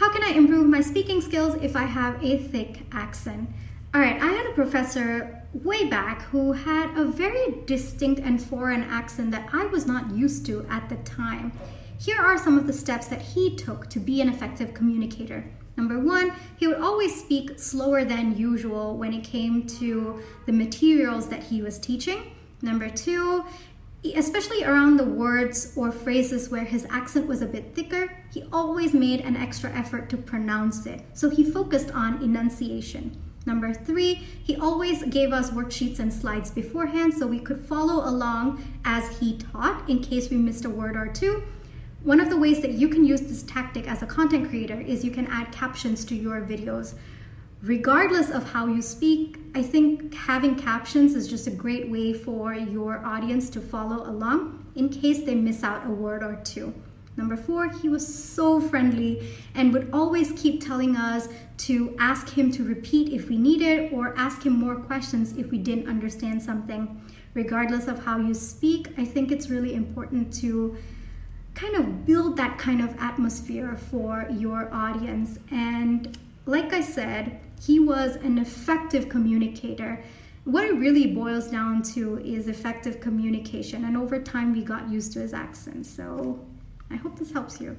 How can I improve my speaking skills if I have a thick accent? All right, I had a professor way back who had a very distinct and foreign accent that I was not used to at the time. Here are some of the steps that he took to be an effective communicator. Number one, he would always speak slower than usual when it came to the materials that he was teaching. Number two, especially around the words or phrases where his accent was a bit thicker, he always made an extra effort to pronounce it. So he focused on enunciation. Number three, he always gave us worksheets and slides beforehand so we could follow along as he taught in case we missed a word or two. One of the ways that you can use this tactic as a content creator is you can add captions to your videos. Regardless of how you speak, I think having captions is just a great way for your audience to follow along in case they miss out a word or two. Number four, he was so friendly and would always keep telling us to ask him to repeat if we needed or ask him more questions if we didn't understand something. Regardless of how you speak, I think it's really important to kind of build that kind of atmosphere for your audience. And like I said, he was an effective communicator. What it really boils down to is effective communication. And over time, we got used to his accent. So I hope this helps you.